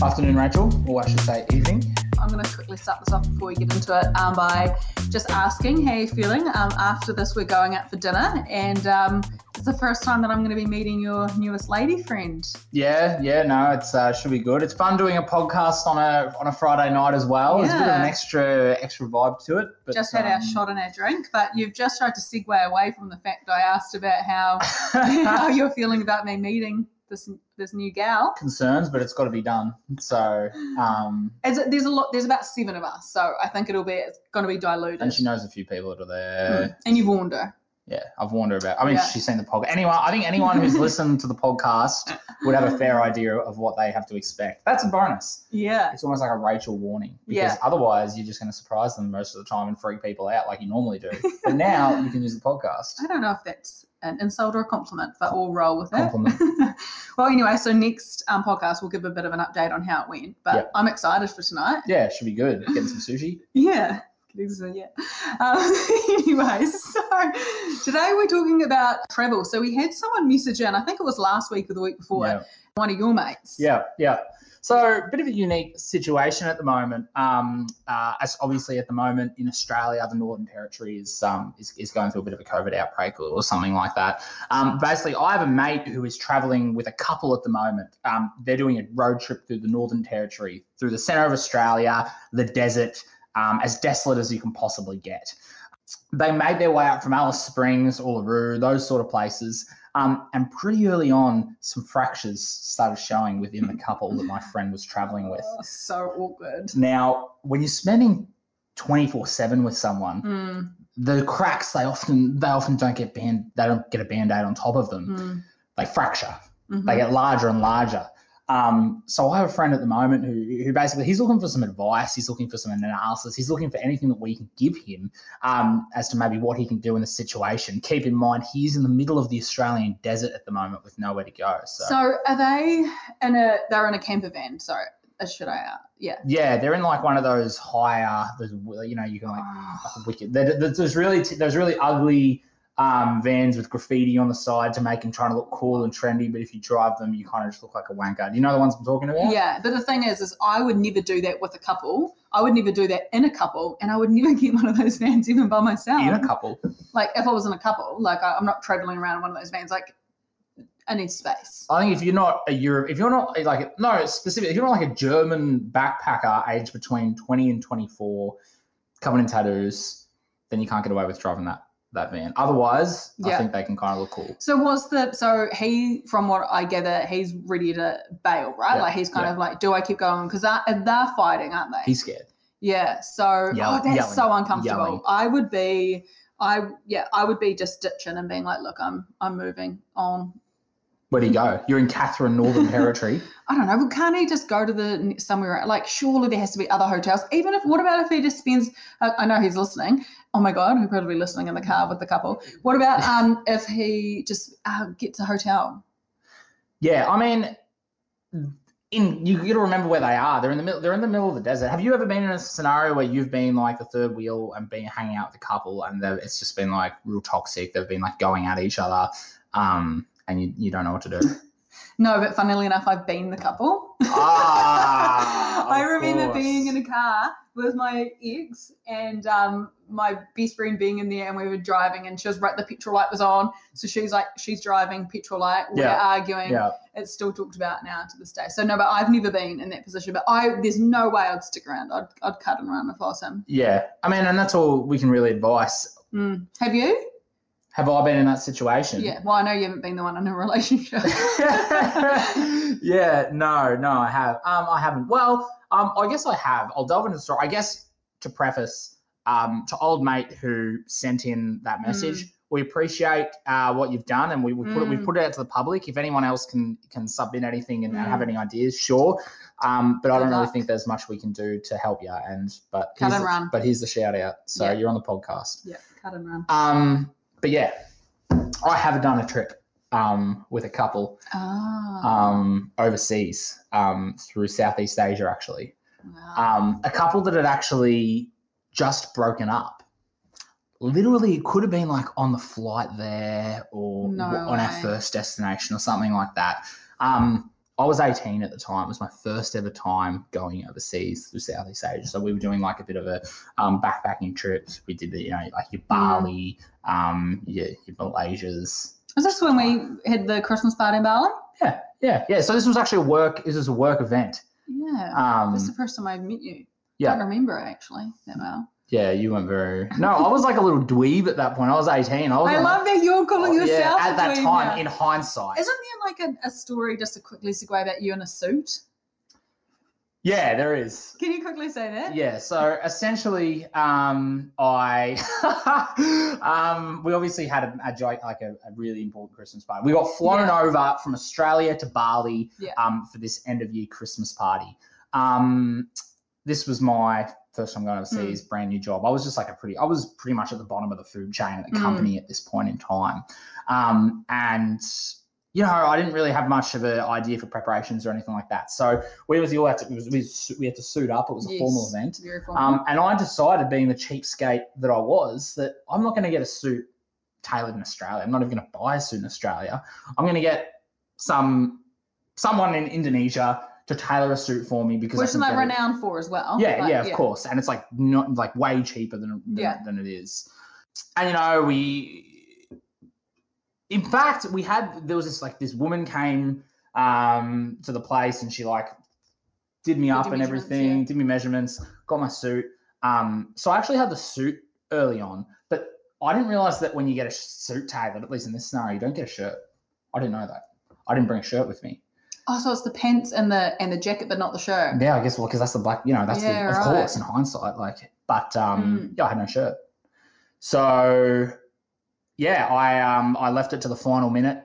Afternoon, Rachel, or I should say evening. I'm going to quickly start this off before we get into it um, by just asking how you're feeling. Um, after this, we're going out for dinner, and um, it's the first time that I'm going to be meeting your newest lady friend. Yeah, yeah, no, it's uh, should be good. It's fun doing a podcast on a on a Friday night as well. There's a bit of an extra extra vibe to it. But, just had our um, shot and our drink, but you've just tried to segue away from the fact I asked about how how you're feeling about me meeting this this new gal. concerns, but it's got to be done. So, um, As there's a lot, there's about seven of us, so I think it'll be it's going to be diluted. and she knows a few people that are there. Mm. And you've warned her. Yeah, I've warned her about. I mean, Yeah. she's seen the podcast. Anyway, I think anyone who's listened to the podcast would have a fair idea of what they have to expect. That's a bonus. Yeah. It's almost like a Rachel warning because Yeah. otherwise you're just going to surprise them most of the time and freak people out like you normally do. but now you can use the podcast. I don't know if that's an insult or a compliment, but we'll roll with it. Well, anyway, so next um, podcast we'll give a bit of an update on how it went. But Yep. I'm excited for tonight. Yeah, it should be good. Getting some sushi. Yeah. Yeah. Um, anyway, so today we're talking about travel. So we had someone message in, I think it was last week or the week before, Yeah. one of your mates. Yeah, yeah. So a bit of a unique situation at the moment. Um, uh, as obviously at the moment in Australia, the Northern Territory is um, is, is going through a bit of a COVID outbreak or, or something like that. Um, basically, I have a mate who is traveling with a couple at the moment. Um, they're doing a road trip through the Northern Territory, through the centre of Australia, the desert, um, as desolate as you can possibly get. They made their way up from Alice Springs, Uluru, those sort of places. Um, and pretty early on, some fractures started showing within the couple that my friend was traveling with. Oh, so awkward. Now, when you're spending 24 7 with someone, Mm, the cracks they often they often don't get band they don't get a band-aid on top of them. mm, They fracture. mhm. They get larger and larger. Um, so I have a friend at the moment who, who basically he's looking for some advice, he's looking for some analysis, he's looking for anything that we can give him um, as to maybe what he can do in the situation. Keep in mind he's in the middle of the Australian desert at the moment with nowhere to go. So, So are they in a? They're in a camper van. Sorry, uh, should I? Uh, yeah. yeah, they're in like one of those higher, those you know you can like Oh, wicked. There- There's there's really there's really ugly um, vans with graffiti on the side to make them trying to look cool and trendy. But if you drive them, you kind of just look like a wanker. Do you know the ones I'm talking about? Yeah, but the thing is, is I would never do that with a couple. I would never do that in a couple, and I would never get one of those vans even by myself. In a couple. like if I was in a couple, like I, I'm not traveling around in one of those vans. Like I need space. I think if you're not a Europe, if you're not like no specific, if you're not like a German backpacker aged between 20 and 24, covered in tattoos, then you can't get away with driving that that van. Otherwise, I think they can kind of look cool. So what's the? So he, from what I gather, he's ready to bail, right? Yeah, Like he's kind yeah. of like, do I keep going? Because they're, they're fighting, aren't they? He's scared. Yeah. So Yelling- oh, that's yelling, so uncomfortable. yelling. I would be, I yeah, I would be just ditching and being like, look, I'm I'm moving on. Where do you go? You're in Katherine, Northern Territory. I don't know. But can't he just go to the somewhere like? Surely there has to be other hotels. Even if what about if he just spends? I I know he's listening. Oh my god, he'll probably be listening in the car with the couple. What about um if he just uh, gets a hotel? Yeah, I mean, in you got to remember where they are. They're in the middle. They're in the middle of the desert. Have you ever been in a scenario where you've been like the third wheel and been hanging out with a couple, and it's just been like real toxic? They've been like going at each other, um, and you, you don't know what to do. No, but funnily enough, I've been the couple. Ah, I remember course. being in a car with my ex and um, my best friend being in there, and we were driving, and she was right. The petrol light was on, so she's like, she's driving, petrol light. We're Yeah. arguing. Yeah, It's still talked about now to this day. So no, but I've never been in that position. But I, there's no way I'd stick around. I'd, I'd cut and run if I was him. yeah. I mean, and that's all we can really advise. Mm. Have you? Have I been in that situation? Yeah. Well, I know you haven't been the one in a relationship. yeah, no, no, I have. Um, I haven't. Well, um, I guess I have. I'll delve into the story. I guess to preface, um, to old mate who sent in that message, Mm. we appreciate uh, what you've done, and we, we put it, we've Mm. put it out to the public. If anyone else can can submit anything and, and have Mm. any ideas, sure. Um, but I don't really think there's much we can do to help you. And but Cut here's and the- run. But here's the shout out. So Yeah. you're on the podcast. yeah. Cut and run. Um, but yeah, I have done a trip um, with a couple Ah. um, overseas um, through Southeast Asia, actually. wow. Um, a couple that had actually just broken up. Literally, it could have been like on the flight there or No on our first destination or something like that. Um, I was 18 at the time. It was my first ever time going overseas to Southeast Asia. So we were doing like a bit of a um, backpacking trips. We did the, you know, like your Bali, um, your, your Malaysias. Was this when we had the Christmas party in Bali? Yeah, yeah, yeah. So this was actually a work. This was a work event. Yeah. Um, is the first time I've met you. yeah. I don't remember actually that well. Yeah, you weren't very. No, I was like a little dweeb at that point. I was 18. I was. I on- love that you're calling Oh, yeah, yourself at a that dweeb time. now. In hindsight, Isn't there like a, a story just to quickly segue about you in a suit? yeah, there is. Can you quickly say that? Yeah, so essentially, um, I, um, we obviously had a, a joke, like a, a really important Christmas party. We got flown Yeah. over from Australia to Bali Yeah. um, for this end of year Christmas party. Um, this was my first time going overseas, Mm. brand new job. I was just like a pretty, I was pretty much at the bottom of the food chain at the Mm. company at this point in time. Um, and, you know, I didn't really have much of an idea for preparations or anything like that. So we was all had to, it was, we, we had to suit up. It was a Yes. formal event. Formal. Um, and I decided, being the cheapskate that I was, that I'm not going to get a suit tailored in Australia. I'm not even going to buy a suit in Australia. I'm going to get some someone in Indonesia to tailor a suit for me because Which they're get it- renowned for as well. yeah, yeah, of course. And it's like not like way cheaper than than, Yeah. than it is. And you know, we in fact we had there was this like this woman came um to the place and she like did me Did up and everything, yeah. did me measurements, got my suit. Um so I actually had the suit early on, but I didn't realize that when you get a suit tailored, at least in this scenario, you don't get a shirt. I didn't know that. I didn't bring a shirt with me. Oh, so it's the pants and the and the jacket, but not the shirt. Yeah, I guess well because that's the black, you know, that's Yeah, the, of right. course in hindsight, like, but um, Mm. yeah, I had no shirt, so yeah, I um, I left it to the final minute.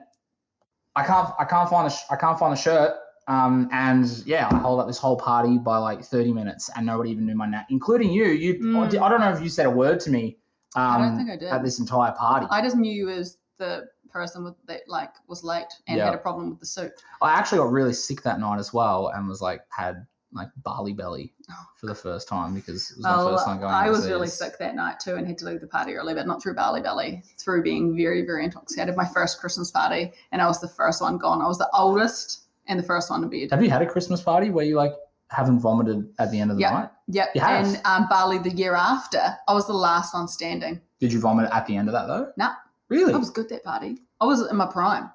I can't, I can't find the, sh- I can't find the shirt, um, and yeah, I hold up this whole party by like thirty minutes, and nobody even knew my name, including you. You, Mm. I don't know if you said a word to me. Um, I don't think I did. at this entire party. I just knew you as the person with that like was late and Yeah. had a problem with the suit. I actually got really sick that night as well, and was like had like Bali belly Oh, for the first time because it was my Oh, first time going. I was really sick that night too and had to leave the party early, but not through Bali Belly, through being very, very intoxicated. My first Christmas party, and I was the first one gone. I was the oldest and the first one to bed. Have you had a Christmas party where you like haven't vomited at the end of the Yeah. night? Yep. You have? And um, Bali the year after, I was the last one standing. Did you vomit at the end of that though? No. Really? I was good that party. I was in my prime.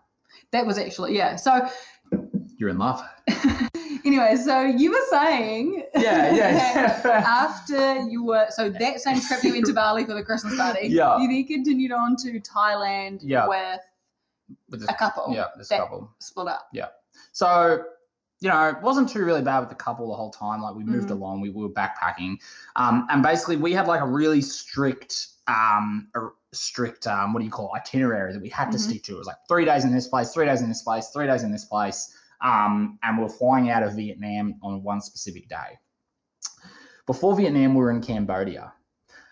That was actually yeah. So You're in love. anyway, so you were saying Yeah, yeah. after you were so that same trip you went to Bali for the Christmas party, Yeah. you then continued on to Thailand Yeah. with With this, a couple. yeah, this couple. Split up. Yeah. So, you know, it wasn't too really bad with the couple the whole time. Like we moved Mhm. along, we, we were backpacking, um, and basically we had like a really strict, um, strict, um, what do you call it, itinerary that we had to Mhm. stick to. It was like three days in this place, three days in this place, three days in this place, um, and we're flying out of Vietnam on one specific day. Before Vietnam, we were in Cambodia.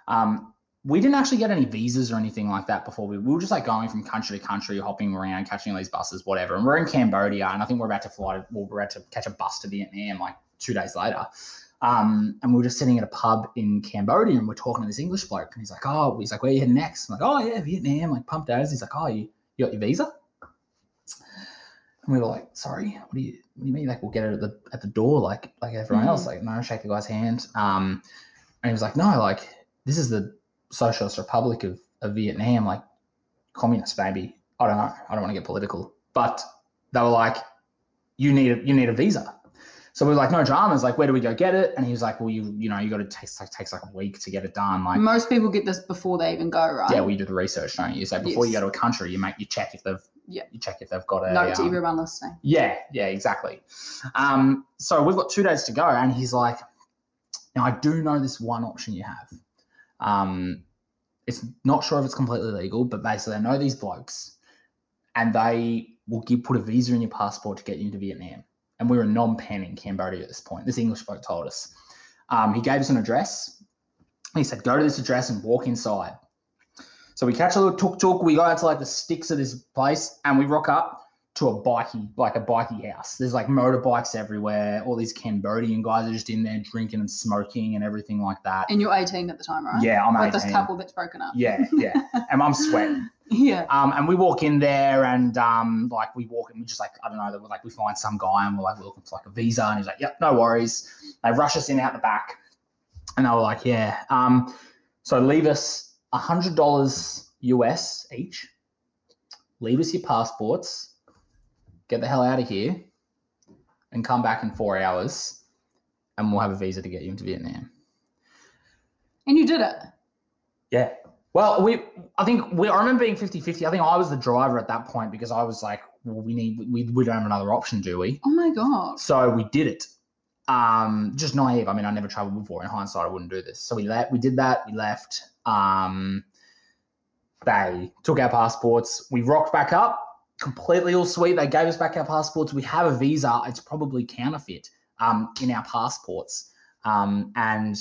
Um, we didn't actually get any visas or anything like that before. We, we were just like going from country to country, hopping around, catching all these buses, whatever. And we're in Cambodia, and I think we're about to fly. Well, we're about to catch a bus to Vietnam like two days later. Um, and we were just sitting at a pub in Cambodia, and we're talking to this English bloke, and he's like, "Oh, he's like, where are you heading next?" I'm like, "Oh yeah, Vietnam." Like pumped as. He's like, "Oh, you, you got your visa?" And we were like, "Sorry, what do you what do you mean? Like we'll get it at the at the door, like like everyone Mhm. else." Like no, shake the guy's hand. Um, and he was like, "No, like this is the Socialist Republic of, of Vietnam, like communist maybe. I don't know. I don't want to get political, but they were like, you need a, you need a visa. So we are like, no dramas. Like, where do we go get it? And he was like, well, you you know, you got to take like takes like a week to get it done. Like, Most people get this before they even go, right? yeah, we do the research, don't you? So before you go to a country, you make you check if they've Yeah. you check if they've got a Note to um, everyone listening. yeah, yeah, exactly. Um, so we've got two days to go, and he's like, "Now I do know this one option you have. Um, it's not sure if it's completely legal, but basically I know these blokes, and they will give put a visa in your passport to get you into Vietnam. And we were Penh in Cambodia at this point. This English bloke told us. Um, he gave us an address. He said, "Go to this address and walk inside." So we catch a little tuk tuk. We go out to like the sticks of this place, and we rock up to a bikie, like a bikie house. There's like motorbikes everywhere. All these Cambodian guys are just in there drinking and smoking and everything like that. And you're 18 at the time, right? Yeah, I'm With 18. this couple that's broken up. Yeah, yeah. and I'm sweating. Yeah. Um, and we walk in there and um, like we walk in, we just like I don't know, like we find some guy and we're like we're looking for like a visa, and he's like, "Yep, no worries." They rush us in out the back, and they were like, "Yeah." Um, so leave us a hundred dollars US each. Leave us your passports. Get the hell out of here, and come back in four hours, and we'll have a visa to get you into Vietnam. And you did it. Yeah. Well, we I think we I remember being 50-50. I think I was the driver at that point because I was like, well, we need we, we don't have another option, do we? Oh my god. So we did it. Um, just naive. I mean, I never traveled before. In hindsight, I wouldn't do this. So we left. We did that. We left. Um, they took our passports. We rocked back up. Completely all sweet. They gave us back our passports. We have a visa. It's probably counterfeit. Um, in our passports. Um, and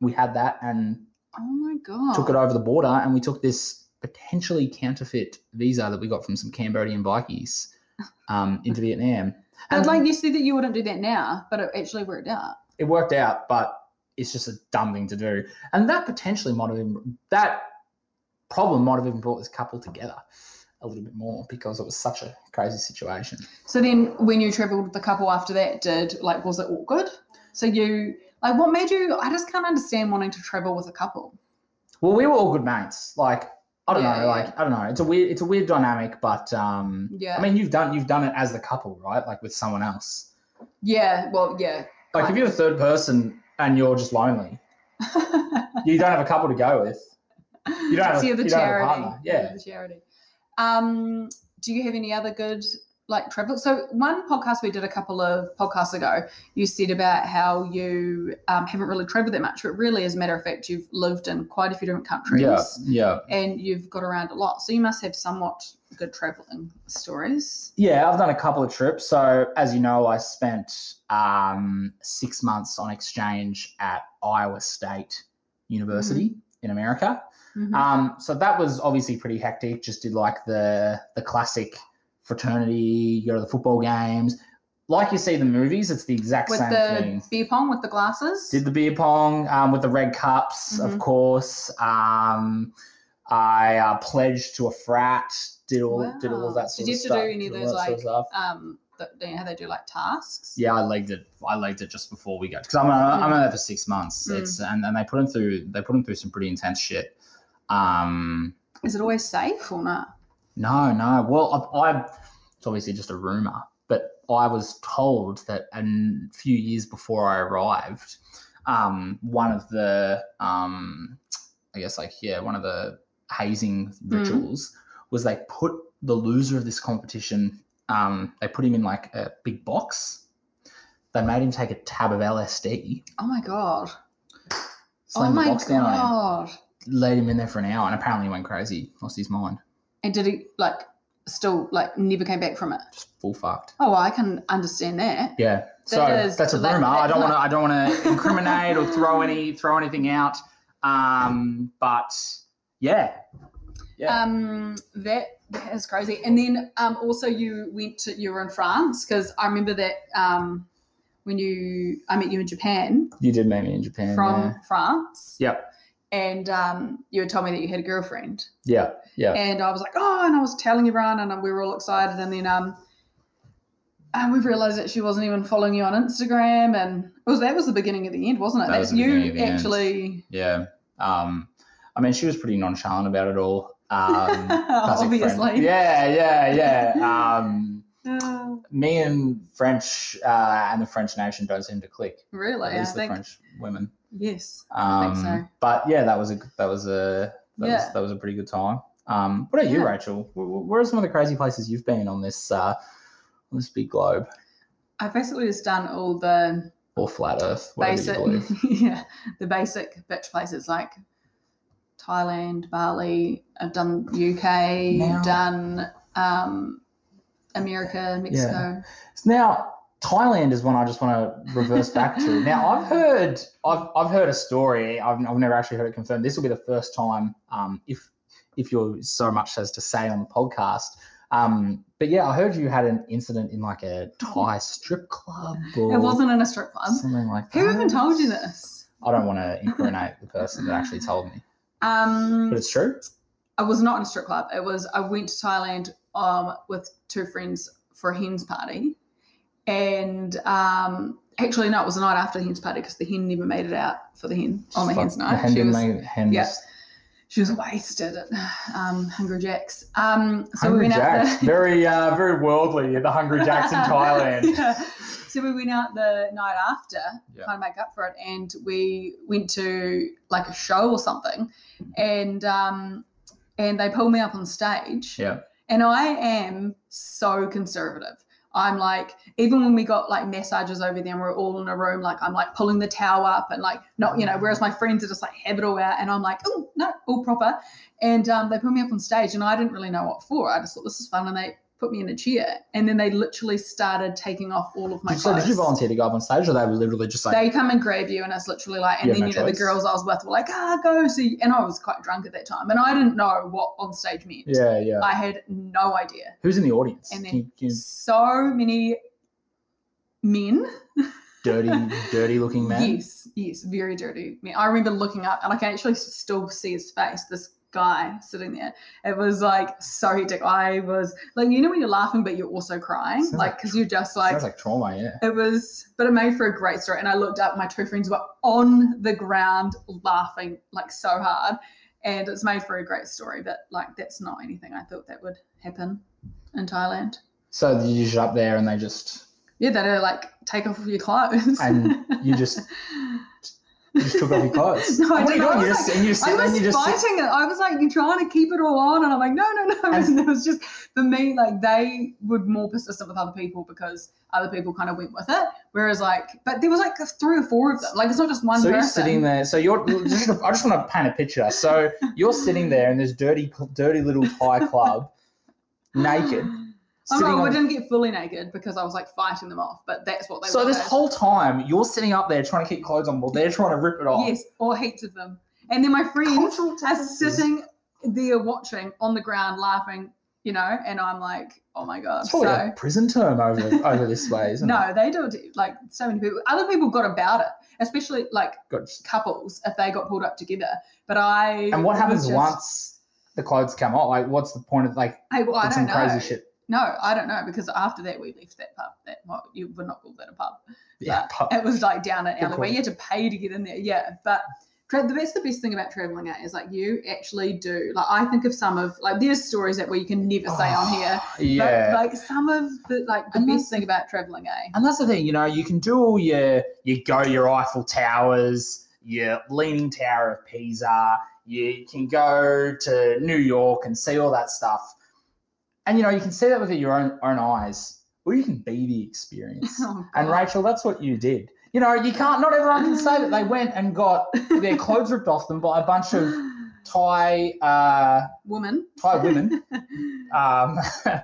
we had that and Oh my god. took it over the border and we took this potentially counterfeit visa that we got from some Cambodian bikies um, into Vietnam. But And like you said that you wouldn't do that now, but it actually worked out. it worked out, but it's just a dumb thing to do. And that potentially might have even, that problem might have even brought this couple together a little bit more because it was such a crazy situation. So then when you travelled with the couple after that, did like was it awkward? So you like what made you I just can't understand wanting to travel with a couple. Well, we were all good mates. Like, I don't Yeah, know, like I don't know. It's a weird, it's a weird dynamic, but um, Yeah. I mean, you've done, you've done it as the couple, right? Like with someone else. Yeah, well, yeah. Like if you're a third person and you're just lonely, you don't have a couple to go with. You don't have, the you don't have a partner. Yeah. the charity. Um, do you have any other good like travel? So one podcast we did a couple of podcasts ago, you said about how you um, haven't really traveled that much, but really, as a matter of fact, you've lived in quite a few different countries. Yeah. Yeah. And you've got around a lot, so you must have somewhat good traveling stories. Yeah. I've done a couple of trips. So as you know, I spent um, six months on exchange at Iowa State University in America. Mhm. Um, so that was obviously pretty hectic. Just did like the the classic fraternity, you go to the football games. Like you see the movies, it's the exact with same the thing. beer pong with the glasses. Did the beer pong um, with the red cups, of Mhm. course. Um, I uh, pledged to a frat. Did all did all Wow. of that stuff. Did you of have to stuff. do any of did those, that sort like, stuff. um, the, you know how they do like tasks. Yeah, I legged it. I legged it just before we got because I'm I'm Mm. there for six months. Mm. It's and, and they put him through they put him through some pretty intense shit. Um, Is it always safe or not? No, no. Well, I, I it's obviously just a rumor, but I was told that a few years before I arrived, um, one of the, um, I guess like yeah, one of the hazing rituals was they put the loser of this competition, um, they put him in like a big box. They made him take a tab of LSD, Oh my god! slammed oh the my box down on him, laid him in there for an hour, and apparently he went crazy, lost his mind, And did he like still like never came back from it? just full fucked. Oh, well, I can understand that. Yeah. So That is- that's a that- rumor. I don't want to. I don't want to incriminate or throw any throw anything out. Um, but yeah, yeah, Um, that that is crazy. And then um, also you went to you were in France because I remember that um, when you I met you in Japan you did meet me in Japan. from France. Yep. And um, you had told me that you had a girlfriend. yeah, yeah, And I was like, oh, and I was telling everyone, and we were all excited. And then um, and we realized that she wasn't even following you on Instagram, and it was that was the beginning of the end, wasn't it? That That, was you the end. actually, yeah. Um, I mean, she was pretty nonchalant about it all. Um, classic friend. obviously. Yeah, yeah, yeah. Um, Uh, me and French uh, and the French nation don't seem to click. really, At I least the think French women. Yes. Um, think so. But yeah, that was a that was a that, Yeah. was, that was a pretty good time. Um, what about you, Rachel? Where, where are some of the crazy places you've been on this uh, on this big globe I've basically just done all the or flat Earth? Whatever basic, you believe. yeah, the basic bitch places like Thailand, Bali. I've done UK, Now- done um, America, Mexico. Now, Thailand is one I just want to reverse back to. Now, I've heard, I've, I've heard a story. I've, I've never actually heard it confirmed. This will be the first time, um, if if you're so much as to say on the podcast. Um, but yeah, I heard you had an incident in like a Thai strip club or It wasn't in a strip club. something like that. Who even told you this? I don't want to incriminate the person that actually told me, Um, but it's true. I was not in a strip club. It was I went to Thailand um, with two friends for a hens party, and um, actually no, it was the night after the hens party because the hen never made it out for the hen on the hens night. The hen She was- hens. yeah. she was wasted at um, Hungry Jack's. Um, so Hungry we went Jacks. out the, very, uh, very worldly. at The Hungry Jacks in Thailand. Yeah. So we went out the night after, Yeah. kind of make up for it, and we went to like a show or something, and um, and they pulled me up on stage, Yeah. and I am so conservative. I'm like, even when we got like massages over there and we're all in a room, like I'm like pulling the towel up and like not, you know, whereas my friends are just like have it all out and I'm like, oh no, all proper. And um, they put me up on stage and I didn't really know what for. I just thought this is fun and they put me in a chair and then they literally started taking off all of my so clothes. did you volunteer to go up on stage, or they were literally just like, they come and grab you and it's literally like and You then have you no know the girls I was with were like, ah, go see and I was quite drunk at that time and I didn't know what on stage meant. yeah, yeah. I had no idea. Who's in the audience? And then- Can you- can you- So many men. dirty, dirty looking man. Yes, yes, very dirty. man. I remember looking up and I can actually still see his face. This guy sitting there. It was like so hectic. I was like, you know, when you're laughing but you're also crying, Sounds like like- because you're just like. Sounds like trauma, yeah. it was, but it made for a great story. And I looked up, my two friends were on the ground laughing like so hard. And it's made for a great story, but like that's not anything I thought that would happen in Thailand. So you just up there and they just Yeah, they'd like take off your clothes. And you just- you just took off your clothes. No, I And are you didn't. I was just, like- and you just I sit there was you sit. fighting it. I was like, you're trying to keep it all on, and I'm like, no, no, no. And- And it was just for me, like they were more persistent with other people because other people kind of went with it. Whereas, like, but there was like three or four of them. Like, it's not just one So person. you're sitting there. So you're. Just, I just want to paint a picture. So you're sitting there in this dirty, dirty little Thai club, naked. Oh sitting no, we didn't get fully naked because I was like fighting them off. But that's what they. Were. So this whole time you're sitting up there trying to keep clothes on, while they're trying to rip it off. yes, or heaps of them, and then my friends Cultural are sitting there watching on the ground, laughing. You know, and I'm like, oh my god. It's probably so a prison term over over this way, isn't it? No, they do it. Like so many people. Other people got about it, especially like Got- couples if they got pulled up together. But I. And what happens just- once the clothes come off? Like, what's the point of like Hey, well, I did don't some know. crazy shit? No, I don't know because after that we left that pub. That well, you would not call that a pub. Yeah, But it was like down an alleyway. You had to pay to get in there. Yeah, but. tra- That's the best thing about traveling out is like you actually do like I think of some of like there's stories that where you can never say on here Oh, Yeah. but like some of the like the And best thing about traveling eh And that's the thing, you know, you can do all your you go your Eiffel Towers, your Leaning Tower of Pisa, you can go to New York and see all that stuff. And you know, you can see that with your own own eyes, or you can be the experience. Oh, and Rachel, that's what you did. You know, you can't not everyone can say that they went and got their clothes ripped off them by a bunch of Thai uh woman Thai women. Um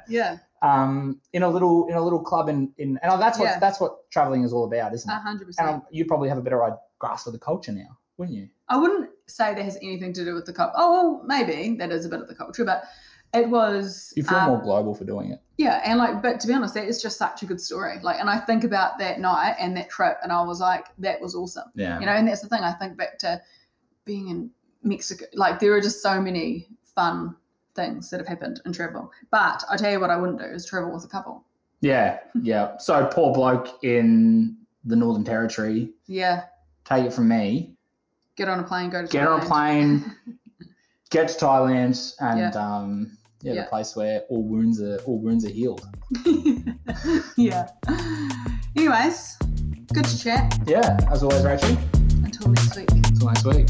yeah um, in a little in a little club in in and that's what Yeah. that's what traveling is all about, isn't A it? hundred And percent. um, you probably have a better uh, grasp of the culture now, wouldn't you? I wouldn't say that has anything to do with the culture. Oh, well, maybe that is a bit of the culture, but it was. You feel um, more global for doing it. Yeah, and like, but to be honest, that is just such a good story. Like, and I think about that night and that trip, and I was like, that was awesome. Yeah. You know, and that's the thing. I think back to being in Mexico. Like, there are just so many fun things that have happened in travel. But I tell you what, I wouldn't do is travel with a couple. yeah, yeah. So poor bloke in the Northern Territory. Yeah, Take it from me. get on a plane, go to Get on a plane, get to Thailand, and Yeah. um, yeah, Yeah. the place where all wounds are all wounds are healed. yeah. Anyways, good to chat. Yeah, as always, Rachel. Until next week. Until next week.